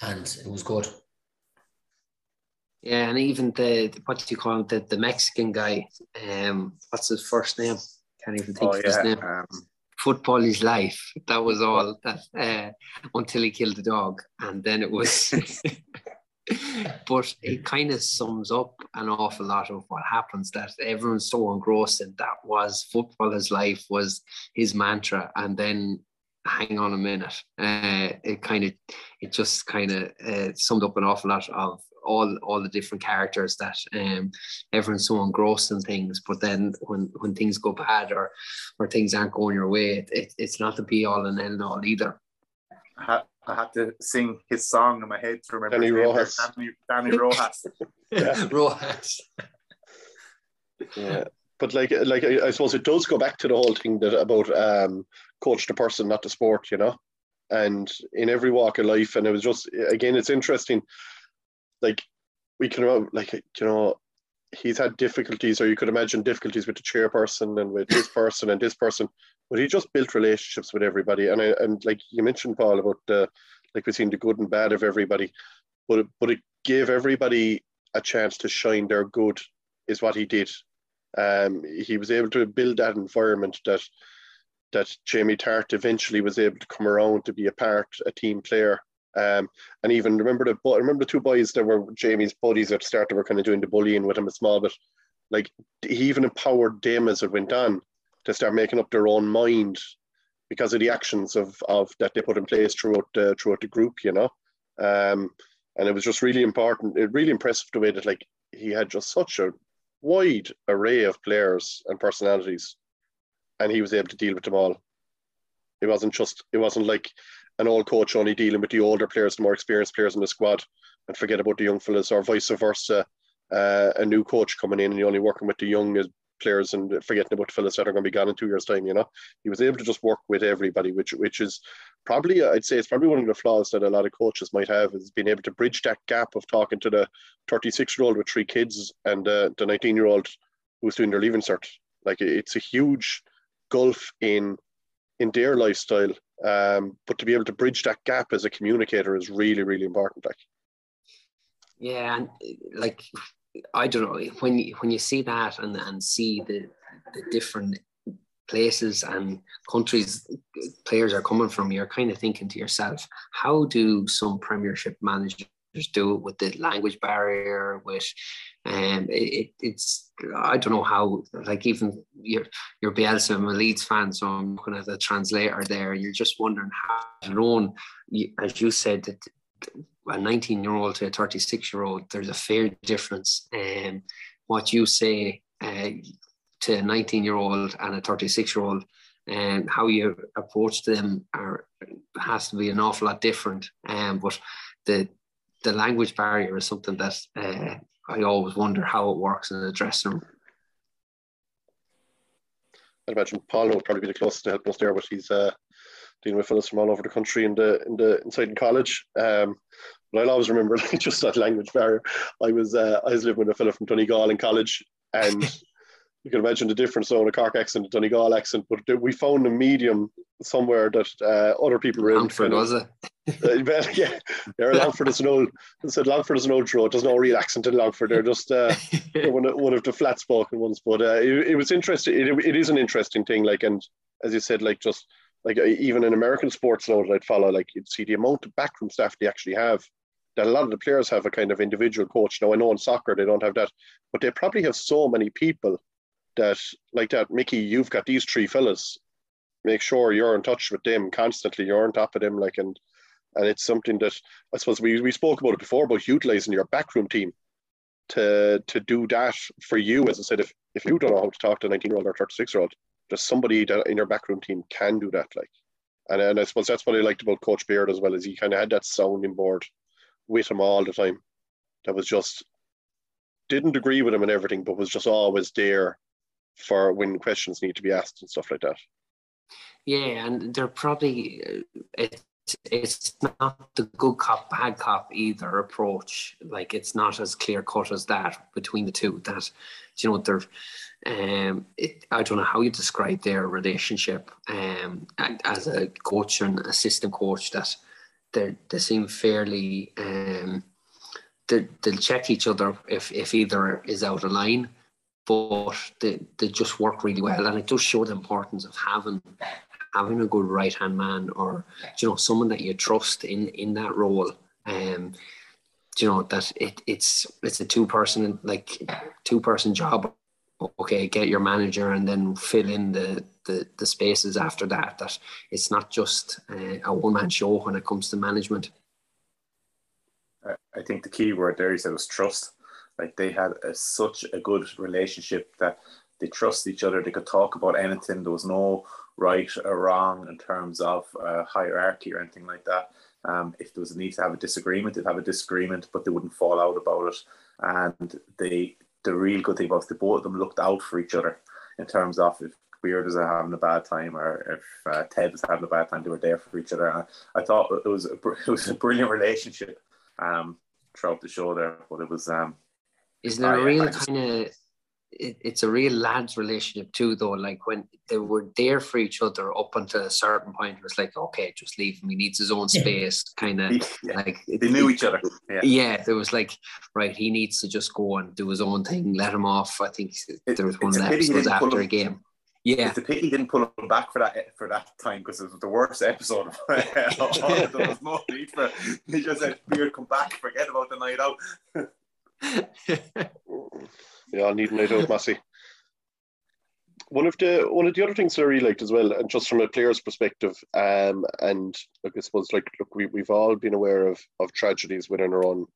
Speaker 8: And it was good.
Speaker 7: Yeah, and even the what do you call him? The, the Mexican guy. Um, what's his first name? Can't even think oh, of yeah. his name. Um, Football is life. That was all. That uh, until he killed the dog, and then it was. (laughs) (laughs) but it kind of sums up an awful lot of what happens that everyone's so engrossed in that was football his life was his mantra and then hang on a minute uh, it kind of it just kind of uh, summed up an awful lot of all all the different characters that um, everyone's so engrossed in things but then when when things go bad or or things aren't going your way it, it it's not the be all and end all either
Speaker 6: I had to sing his song in my head to remember
Speaker 5: Danny Rojas.
Speaker 6: Danny, Danny Rojas. (laughs) (laughs)
Speaker 7: yeah. Rojas.
Speaker 5: yeah, but like, like I, I, suppose it does go back to the whole thing that about um, coach the person, not the sport, you know. And in every walk of life, and it was just again, it's interesting. Like we can, like you know, he's had difficulties, or you could imagine difficulties with the chairperson and with this person and this person but he just built relationships with everybody. And I, and like you mentioned, Paul, about the like we've seen the good and bad of everybody, but it, but it gave everybody a chance to shine their good is what he did. Um, he was able to build that environment that that Jamie Tartt eventually was able to come around to be a part, a team player. Um, and even remember the remember the two boys that were Jamie's buddies at the start that were kind of doing the bullying with him a small bit. Like he even empowered them as it went on to start making up their own mind because of the actions of, of that they put in place throughout the, throughout the group, you know. Um, and it was just really important, it really impressive the way that like he had just such a wide array of players and personalities, and he was able to deal with them all. It wasn't just it wasn't like an old coach only dealing with the older players, the more experienced players in the squad, and forget about the young fellas, or vice versa. Uh, a new coach coming in and only working with the young players and forgetting about the fellas that are going to be gone in two years' time. You know, he was able to just work with everybody, which which is probably I'd say it's probably one of the flaws that a lot of coaches might have is being able to bridge that gap of talking to the 36 year old with three kids and uh, the 19 year old who's doing their leaving cert. Like it's a huge gulf in in their lifestyle. Um, but to be able to bridge that gap as a communicator is really really important. Like.
Speaker 7: Yeah, and like I don't know when you when you see that and and see the the different places and countries players are coming from, you're kind of thinking to yourself, how do some Premiership managers do it with the language barrier? With um, it, it's I don't know how. Like even your your Bielsa, I'm a Leeds fan, so I'm looking at the translator there. You're just wondering how alone, as you said, that a 19 year old to a 36 year old, there's a fair difference. And um, what you say uh, to a 19 year old and a 36 year old, and um, how you approach them are has to be an awful lot different. Um, but the the language barrier is something that uh, I always wonder how it works in the dressing room.
Speaker 5: I'd imagine Paul would probably be the closest to helping us there, but he's uh, dealing with fellas from all over the country in the in the inside in college. Um, but I'll always remember (laughs) like, just that language barrier. I was uh, I was living with a fellow from Donegal in college, and (laughs) you can imagine the difference on a Cork accent, a Donegal accent. But we found a medium somewhere that uh, other people were
Speaker 7: of, was it?
Speaker 5: uh, (laughs) yeah, they're (laughs) Longford is an old. I said Longford is an old throat. There's no real accent in Longford. They're just uh, (laughs) one, of, one of the flat spoken ones. But uh, it, it was interesting. It, it is an interesting thing. Like, and as you said, like just like even in American sports now that I'd follow, like you'd see the amount of backroom staff they actually have. That a lot of the players have a kind of individual coach. Now I know in soccer they don't have that, but they probably have so many people that like that. Mickey, you've got these three fellas. Make sure you're in touch with them constantly. You're on top of them, like and and it's something that I suppose we, we spoke about it before about utilizing your backroom team to to do that for you. As I said, if if you don't know how to talk to a 19 year old or 36 year old, there's somebody that in your backroom team can do that. Like, and, and I suppose that's what I liked about Coach Beard as well, is he kind of had that sounding board with him all the time. That was just didn't agree with him and everything, but was just always there for when questions need to be asked and stuff like that.
Speaker 7: Yeah, and they're probably uh, it's it's not the good cop bad cop either approach. Like it's not as clear cut as that between the two. That you know they're um, it, I don't know how you describe their relationship um, as a coach and assistant coach. That they they seem fairly um, they, they'll check each other if if either is out of line, but they, they just work really well, and it does show the importance of having having a good right hand man or you know someone that you trust in in that role. Um, you know that it, it's it's a two person like two person job okay, get your manager and then fill in the, the, the spaces after that. That it's not just uh, a one man show when it comes to management.
Speaker 6: I think the key word there is that was trust. Like they had a, such a good relationship that they trust each other. They could talk about anything. There was no right or wrong in terms of uh, hierarchy or anything like that. Um, if there was a need to have a disagreement, they'd have a disagreement, but they wouldn't fall out about it. And they the real good thing about the both of them looked out for each other in terms of if Beard was having a bad time or if uh, Ted was having a bad time, they were there for each other. And I thought it was a, (laughs) it was a brilliant relationship um, throughout the show there, but it was. Um,
Speaker 7: Is there a real kind of it, it's a real lads relationship too, though. Like when they were there for each other up until a certain point, it was like, okay, just leave him. He needs his own space, kind of (laughs)
Speaker 6: Yeah.
Speaker 7: like
Speaker 6: They knew each other. Yeah.
Speaker 7: yeah, there was like, right, he needs to just go and do his own thing, let him off. I think
Speaker 6: It-
Speaker 7: there was one
Speaker 6: episode
Speaker 7: of
Speaker 6: a he
Speaker 7: episodes after a game. Yeah,
Speaker 6: It's a pity he didn't pull him back for that for that time because it was the worst episode. of (laughs) all. (laughs) there was no need for. He just said, "Beard, come back. Forget about the night out." (laughs)
Speaker 5: Yeah, I'll need a night out, Mossy. One of the one of the other things I really liked as well, and just from a player's perspective, um, and look, I suppose like look, we we've all been aware of of tragedies within our own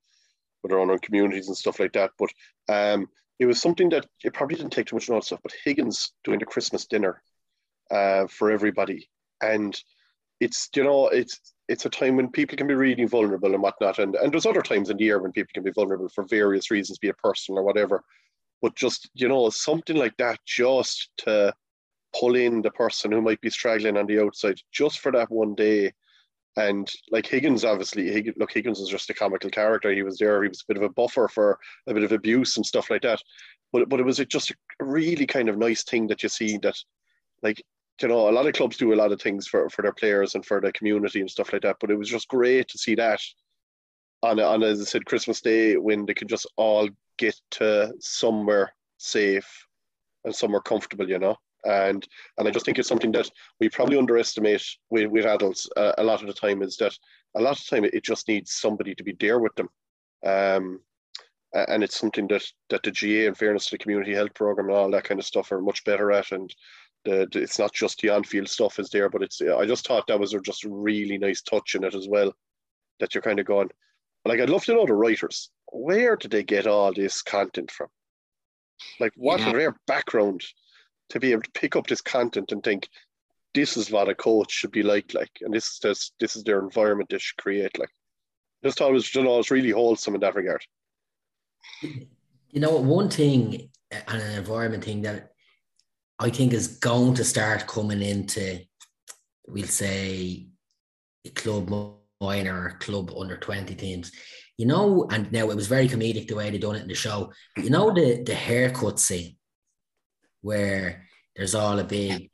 Speaker 5: within our own communities and stuff like that. But um, it was something that it probably didn't take too much notice of. But Higgins doing the Christmas dinner uh, for everybody, and it's you know it's it's a time when people can be really vulnerable and whatnot, and and there's other times in the year when people can be vulnerable for various reasons, be it personal or whatever. But just you know something like that, just to pull in the person who might be struggling on the outside, just for that one day. And like Higgins, obviously, Higgins, look, Higgins was just a comical character. He was there. He was a bit of a buffer for a bit of abuse and stuff like that. But but it was just a really kind of nice thing that you see that, like you know, a lot of clubs do a lot of things for, for their players and for the community and stuff like that. But it was just great to see that on, on as I said, Christmas Day when they could just all get to somewhere safe and somewhere comfortable, you know. And and I just think it's something that we probably underestimate with, with adults uh, a lot of the time is that a lot of time it just needs somebody to be there with them. Um, and it's something that that the GAA, in fairness to the community health program and all that kind of stuff, are much better at. And the, the- it's not just the on-field stuff is there, but it's I just thought that was a just a really nice touch in it as well. That you're kind of going, like I'd love to know the writers. Where did they get all this content from? Like what
Speaker 7: Yeah.
Speaker 5: their background to be able to pick up this content and think this is what a coach should be like, like, and this is this, this is their environment they should create, like. Just thought it was, you know, it's really wholesome in that regard.
Speaker 8: You know, one thing and an environment thing that I think is going to start coming into, we'll say, club minor club under 20 teams. You know, and now it was very comedic the way they done it in the show. You know the the haircut scene where there's all a big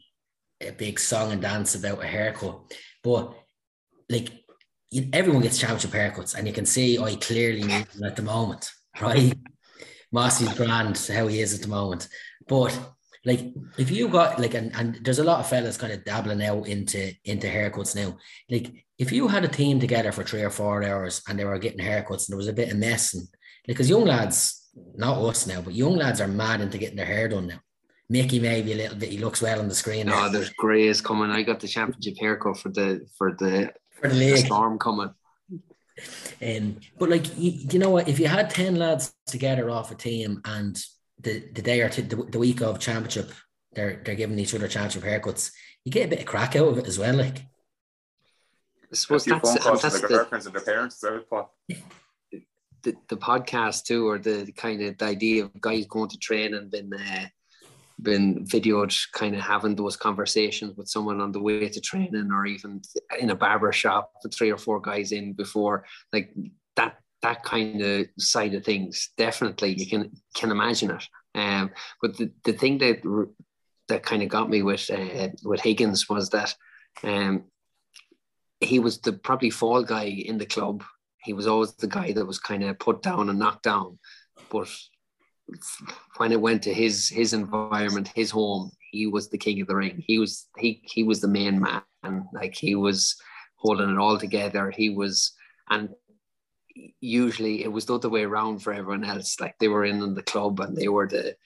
Speaker 8: a big song and dance about a haircut. But like you, everyone gets championship haircuts, and you can see I clearly at the moment, (laughs) right? Mossy's grand how he is at the moment. But like if you got like and, and there's a lot of fellas kind of dabbling out into into haircuts now. Like if you had a team together for three or four hours and they were getting haircuts and there was a bit of mess and because young lads, not us now, but young lads are mad into getting their hair done now. Mickey maybe a little bit, he looks well on the screen.
Speaker 7: no,
Speaker 8: there.
Speaker 7: there's greys coming. I got the championship haircut for the for the,
Speaker 8: for the
Speaker 7: the storm coming.
Speaker 8: Um, but like you, you know what, if you had ten lads together off a team and the, the day or two, the, the week of championship, they're they're giving each other championship haircuts, you get a bit of crack out of it as well. Like
Speaker 7: I
Speaker 6: A
Speaker 7: suppose that's,
Speaker 6: phone calls to
Speaker 7: that's
Speaker 6: their
Speaker 7: the,
Speaker 6: girlfriends and their parents.
Speaker 7: The, the podcast too, or the kind of the idea of guys going to train and been uh, been videoed, kind of having those conversations with someone on the way to training, or even in a barber shop with three or four guys in before, like that that kind of side of things. Definitely, you can can imagine it. Um, but the, the thing that that kind of got me with uh, with Higgins was that um, he was the probably fall guy in the club he was always the guy that was kind of put down and knocked down. But when it went to his his environment, his home, he was the king of the ring. He was he he was the main man. Like he was holding it all together. He was and usually it was the other way around for everyone else. Like they were in, the club and they were the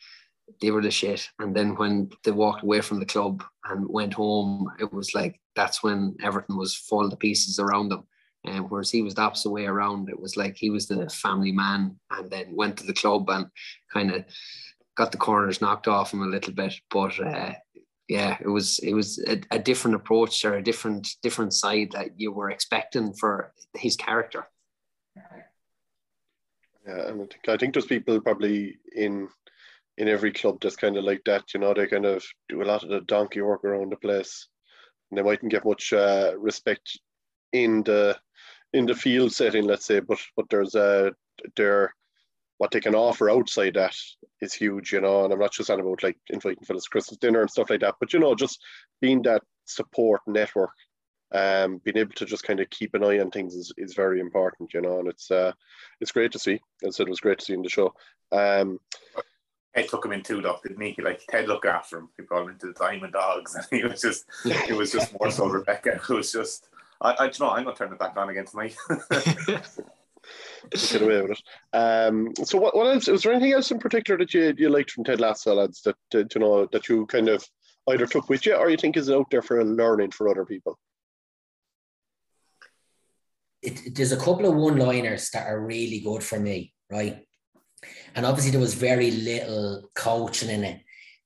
Speaker 7: they were the shit. And then when they walked away from the club and went home, it was like that's when everything was falling to pieces around them. And whereas he was the opposite way around, it was like he was the family man and then went to the club and kind of got the corners knocked off him a little bit. But uh, yeah, it was it was a, a different approach or a different different side that you were expecting for his character.
Speaker 5: Yeah, I think, I think there's people probably in in every club that's kind of like that. You know, they kind of do a lot of the donkey work around the place, and they mightn't get much uh, respect in the in the field setting, let's say. But but there's a they're what they can offer outside that is huge, you know. And I'm not just talking about like inviting fellas to Christmas dinner and stuff like that, but you know, just being that support network, um, being able to just kind of keep an eye on things is, is very important, you know. And it's uh, it's great to see. As I said, it was great to see in the show. Um,
Speaker 6: Ted took him in too, though, didn't he? Like Ted looked after him. He brought him into the Diamond Dogs, (laughs) and he was just, it was just more so Rebecca. It was just, I, I you know, I'm gonna turn it back on again tonight. (laughs)
Speaker 5: get away with it. Um, so what, what else? Was there anything else in particular that you, you liked from Ted Lasso, lads? That, that you know that you kind of either took with you, or you think is out there for learning for other people?
Speaker 8: It, there's a couple of one-liners that are really good for me, right? And obviously there was very little coaching in it,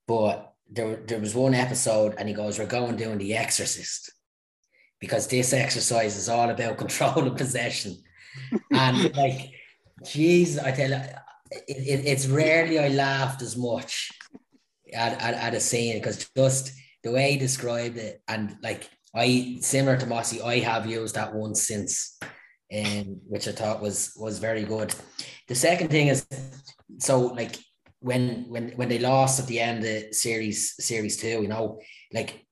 Speaker 8: but there, there was one episode and he goes, We're going doing the exorcist because this exercise is all about (laughs) control and possession. and like, geez, I tell you, it, it, it's rarely I laughed as much at, at, at a scene because just the way he described it, and like I similar to Mossy, I have used that once since, um, which I thought was was very good. The second thing is, so like when when when they lost at the end of series series two, you know, like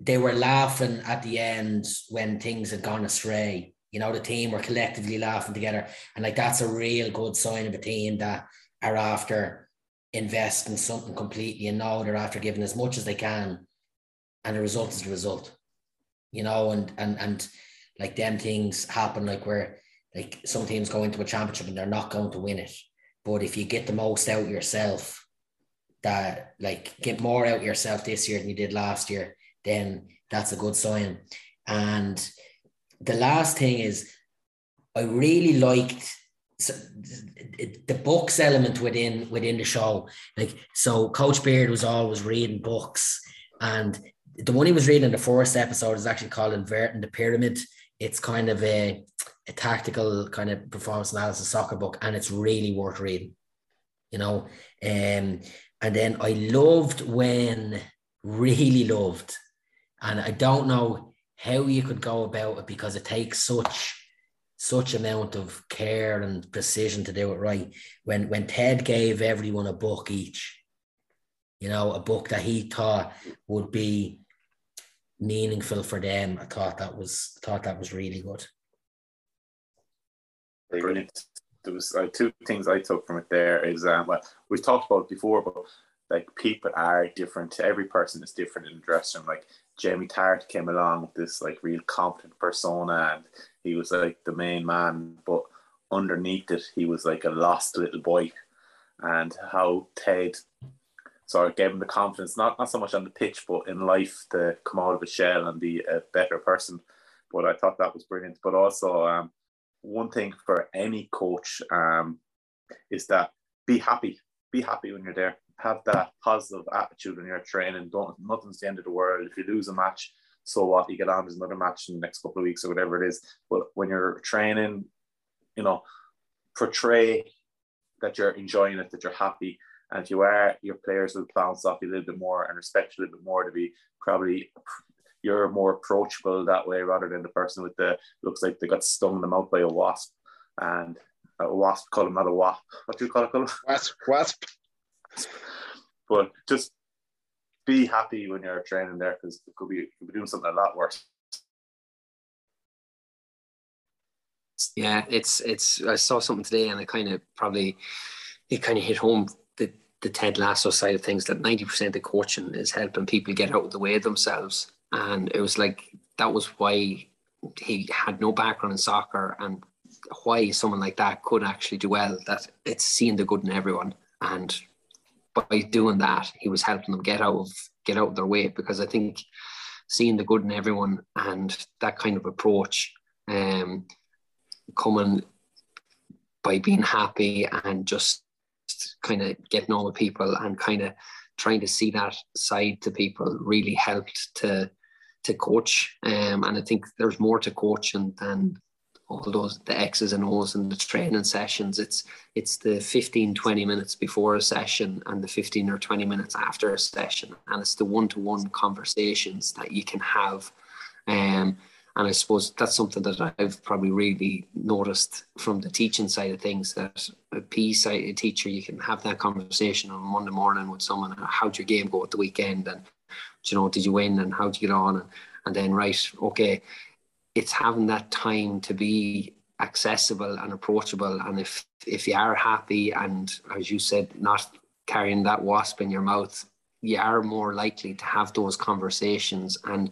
Speaker 8: they were laughing at the end when things had gone astray. You know, the team were collectively laughing together, and like that's a real good sign of a team that are after investing something completely and now they're after giving as much as they can, and the result is the result. You know, and and and like them things happen like where like some teams go into a championship and they're not going to win it. But if you get the most out yourself, that like get more out yourself this year than you did last year, then that's a good sign. And the last thing is, I really liked the books element within within the show. Like so, Coach Beard was always reading books, and the one he was reading in the first episode is actually called "Inverting the Pyramid." It's kind of a a tactical kind of performance analysis soccer book, and it's really worth reading. You know, um, and then I loved when really loved, and I don't know how you could go about it because it takes such such amount of care and precision to do it right. When when Ted gave everyone a book each, you know, a book that he thought would be meaningful for them, I thought that was thought that was really good.
Speaker 6: Brilliant. There was uh, two things I took from it. There is, um, well, we've talked about before, but like people are different. Every person is different in the dressing room. Like Jamie Tartt came along with this like real confident persona, and he was like the main man. But underneath it, he was like a lost little boy. And how Ted sort of gave him the confidence, not not so much on the pitch, but in life, to come out of a shell and be a better person. But I thought that was brilliant. But also, um, one thing for any coach um, is that be happy. Be happy when you're there. Have that positive attitude when you're training. Don't nothing's the end of the world. If you lose a match, so what? You get on. There's another match in the next couple of weeks or whatever it is. But when you're training, you know, portray that you're enjoying it, that you're happy. And if you are, your players will bounce off you a little bit more and respect you a little bit more to be probably you're more approachable that way rather than the person with the looks like they got stung in the mouth by a wasp and a wasp call them not a wasp what do you call it call
Speaker 5: wasp wasp.
Speaker 6: But just be happy when you're training there because it could be you could be doing something a lot worse.
Speaker 7: Yeah it's it's i saw something today and it kind of probably it kind of hit home the ted lasso side of things that 90% of coaching is helping people get out of the way of themselves. And it was like that was why he had no background in soccer and why someone like that could actually do well that it's seeing the good in everyone. And by doing that he was helping them get out of get out of their way. Because i think seeing the good in everyone and that kind of approach um coming by being happy and just kind of getting on with people and kind of trying to see that side to people really helped to to coach. Um, and I think there's more to coaching than all those the X's and O's and the training sessions. It's it's the 15, 20 minutes before a session and the 15 or 20 minutes after a session. And it's the one-to-one conversations that you can have. Um, And I suppose that's something that I've probably really noticed from the teaching side of things that a P side a teacher, you can have that conversation on Monday morning with someone. How'd your game go at the weekend? And, you know, did you win? And how'd you get on? And, and then, right, okay, it's having that time to be accessible and approachable. And if, if you are happy and, as you said, not carrying that wasp in your mouth, you are more likely to have those conversations and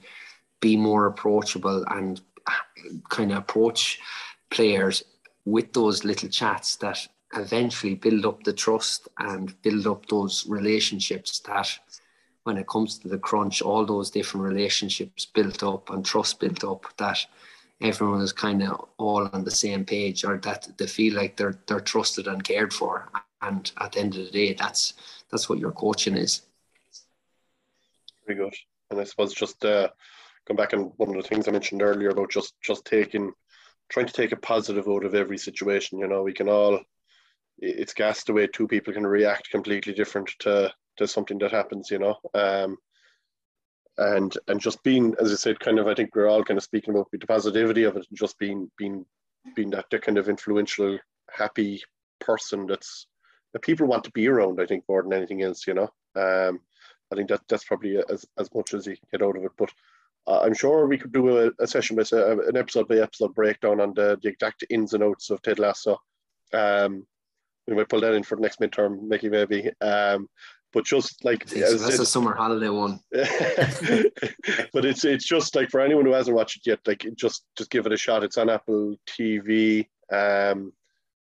Speaker 7: be more approachable and kind of approach players with those little chats that eventually build up the trust and build up those relationships that when it comes to the crunch all those different relationships built up and trust built up that everyone is kind of all on the same page or that they feel like they're they're trusted and cared for. And at the end of the day that's that's what your coaching is.
Speaker 5: Very good. And i suppose just uh come back and one of the things I mentioned earlier about just just taking trying to take a positive out of every situation. You know, we can all it's gas the way two people can react completely different to to something that happens, you know. Um and and just being, as I said, kind of I think we're all kind of speaking about the positivity of it and just being being being that kind of influential, happy person that's that people want to be around, I think, more than anything else, you know. Um I think that that's probably as, as much as you get out of it. But uh, I'm sure we could do a, a session with uh, an episode by episode breakdown on the, the exact ins and outs of Ted Lasso. Um, we might pull that in for the next midterm, Mickey, maybe. Um, but just like
Speaker 7: so that's a summer holiday one. (laughs) (laughs)
Speaker 5: but it's it's just like for anyone who hasn't watched it yet, like just just give it a shot. It's on Apple TV. Um,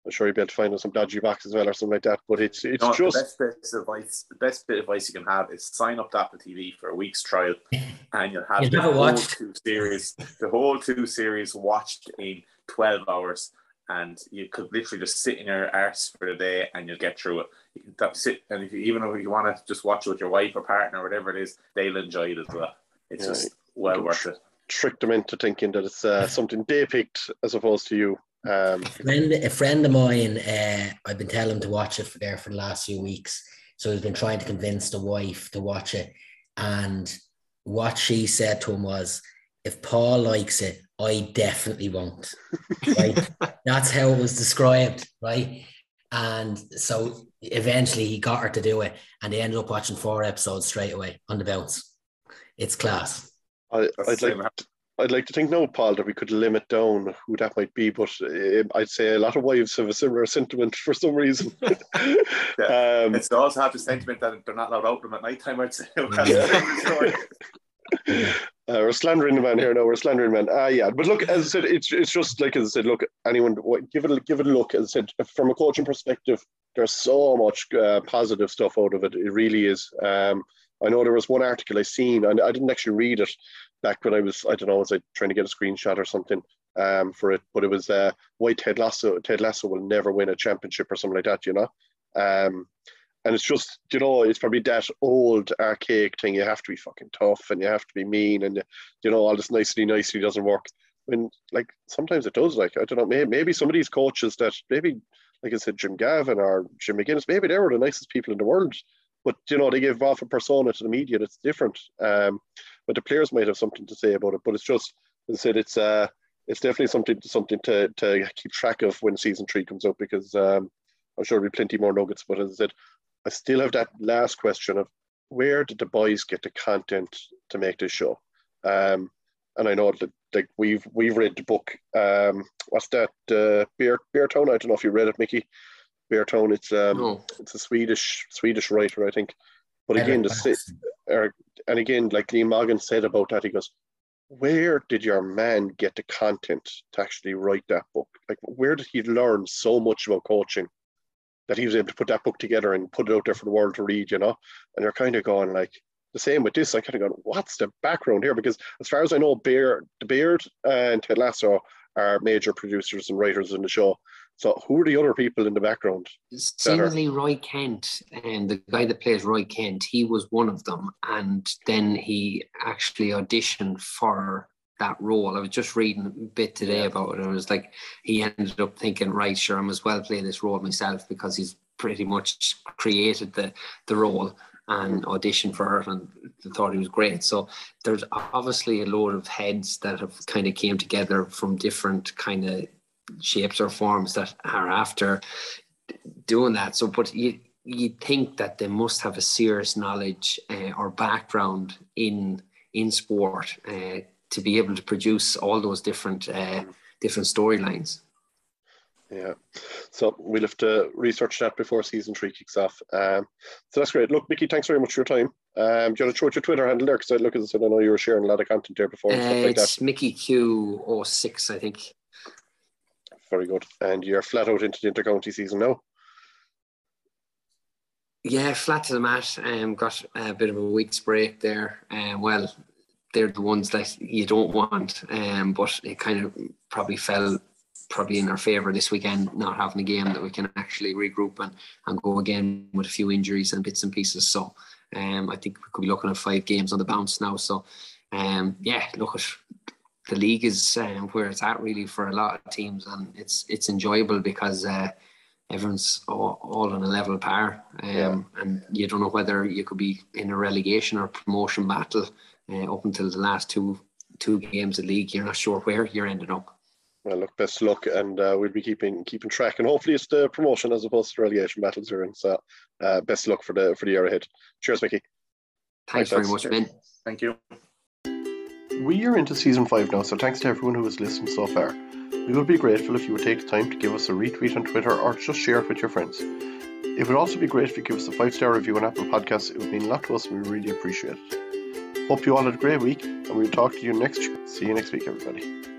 Speaker 5: I'm sure you'll be able to find some dodgy box as well or something like that. But it's it's no, just
Speaker 6: the best bit of advice. The best bit of advice you can have is sign up to Apple TV for a week's trial, (laughs) and you'll have
Speaker 8: You've
Speaker 6: the whole
Speaker 8: watched.
Speaker 6: two series, the whole two series watched in twelve hours, and you could literally just sit in your arse for the day, and you'll get through it. You can th- sit, and if you, even if you want to just watch it with your wife or partner or whatever it is, they'll enjoy it as well. It's
Speaker 5: Yeah,
Speaker 6: just well worth
Speaker 5: tr-
Speaker 6: it.
Speaker 5: trick them into thinking that it's uh, something they picked as opposed to you. Um,
Speaker 8: friend, a friend of mine, uh, I've been telling him to watch it for there for the last few weeks. So he's been trying to convince the wife to watch it. And what she said to him was, if Paul likes it, I definitely won't. Right? (laughs) That's how it was described, right? And so eventually he got her to do it, and they ended up watching four episodes straight away on the bounce. It's class.
Speaker 5: I, I'd like
Speaker 6: same.
Speaker 5: I'd like to think now, Paul, that we could limit down who that might be, but uh, I'd say a lot of wives have a similar sentiment for some reason. (laughs) um,
Speaker 6: It's also have the sentiment that they're not allowed out them at night time. I'd say. (laughs) (laughs)
Speaker 5: uh, we're slandering the man here now. We're slandering the man. Ah, yeah. But look, as I said, it's it's just like as I said. Look, anyone, give it a, give it a look. As I said, from a coaching perspective, there's so much uh, positive stuff out of it. It really is. Um, I know there was one article I seen, and I didn't actually read it back when I was, I don't know, was I trying to get a screenshot or something um, for it? But it was uh, why Ted Lasso, Ted Lasso will never win a championship or something like that, you know. Um, and it's just, you know, it's probably that old archaic thing. You have to be fucking tough and you have to be mean, and you know, all this nicely, nicely doesn't work. When like sometimes it does. Like I don't know, maybe, maybe some of these coaches that maybe, like I said, Jim Gavin or Jim McGuinness, maybe they were the nicest people in the world but you know they give off a persona to the media that's different. Um, but the players might have something to say about it. But it's just, as I said, it's uh, it's definitely something something to to keep track of when season three comes out because um, I'm sure there'll be plenty more nuggets. But as I said, I still have that last question of where did the boys get the content to make this show? Um, and I know that like we've we've read the book. Um, what's that? Uh, Beer Beartown. I don't know if you read it, Mickey. Beartown. It's um,
Speaker 7: No.
Speaker 5: it's a Swedish Swedish writer, I think. But again, the si- or, and again, like Liam Morgan said about that, he goes, "Where did your man get the content to actually write that book? Like, where did he learn so much about coaching that he was able to put that book together and put it out there for the world to read? You know?" And you're kind of going like the same with this. I kind of going, "What's the background here?" Because as far as I know, Beard, the Beard, and Ted Lasso are major producers and writers in the show. So who are the other people in the background?
Speaker 7: Seemingly Roy Kent, and the guy that plays Roy Kent, he was one of them, and then he actually auditioned for that role. I was just reading a bit today about it. I was like, he ended up thinking, right, sure, I am as well play this role myself because he's pretty much created the the role. and mm-hmm. auditioned for it and thought he was great. So there's obviously a load of heads that have kind of came together from different kind of shapes or forms that are after doing that. So, but you you think that they must have a serious knowledge uh, or background in in sport uh, to be able to produce all those different uh, different storylines.
Speaker 5: Yeah, so we'll have to research that before season three kicks off. Um, so that's great. Look, Mickey, thanks very much for your time. Um, do you want to throw out your Twitter handle there? Because I look at this and I know you were sharing a lot of content there before.
Speaker 7: Uh,
Speaker 5: like
Speaker 7: it's that. Mickey Q06, I think.
Speaker 5: Very good. And you're flat out into the intercounty season now.
Speaker 7: Yeah, flat to the mat. Um, got a bit of a week's break there. Um, well, they're the ones that you don't want. Um, but it kind of probably fell probably in our favour this weekend, not having a game that we can actually regroup and, and go again with a few injuries and bits and pieces. So um, I think we could be looking at five games on the bounce now. So um, yeah, look at the league is um, where it's at really for a lot of teams, and it's it's enjoyable because uh, everyone's all, all, on a level par, um, yeah. and you don't know whether you could be in a relegation or promotion battle uh, up until the last two two games of the league. You're not sure where you're ending up.
Speaker 5: Well, look, best of luck, and uh, we'll be keeping keeping track, and hopefully it's the promotion as opposed to the relegation battles we're in. So, uh, best of luck for the for the year ahead. Cheers, Mickey.
Speaker 7: Thanks, thanks very much, Ben.
Speaker 6: Thank you.
Speaker 5: We are into season five now, so thanks to everyone who has listened so far. We would be grateful if you would take the time to give us a retweet on Twitter or just share it with your friends. It would also be great if you give us a five star review on Apple Podcasts. It would mean a lot to us, and we really appreciate it. Hope you all had a great week, and we'll talk to you next. See you next week, everybody.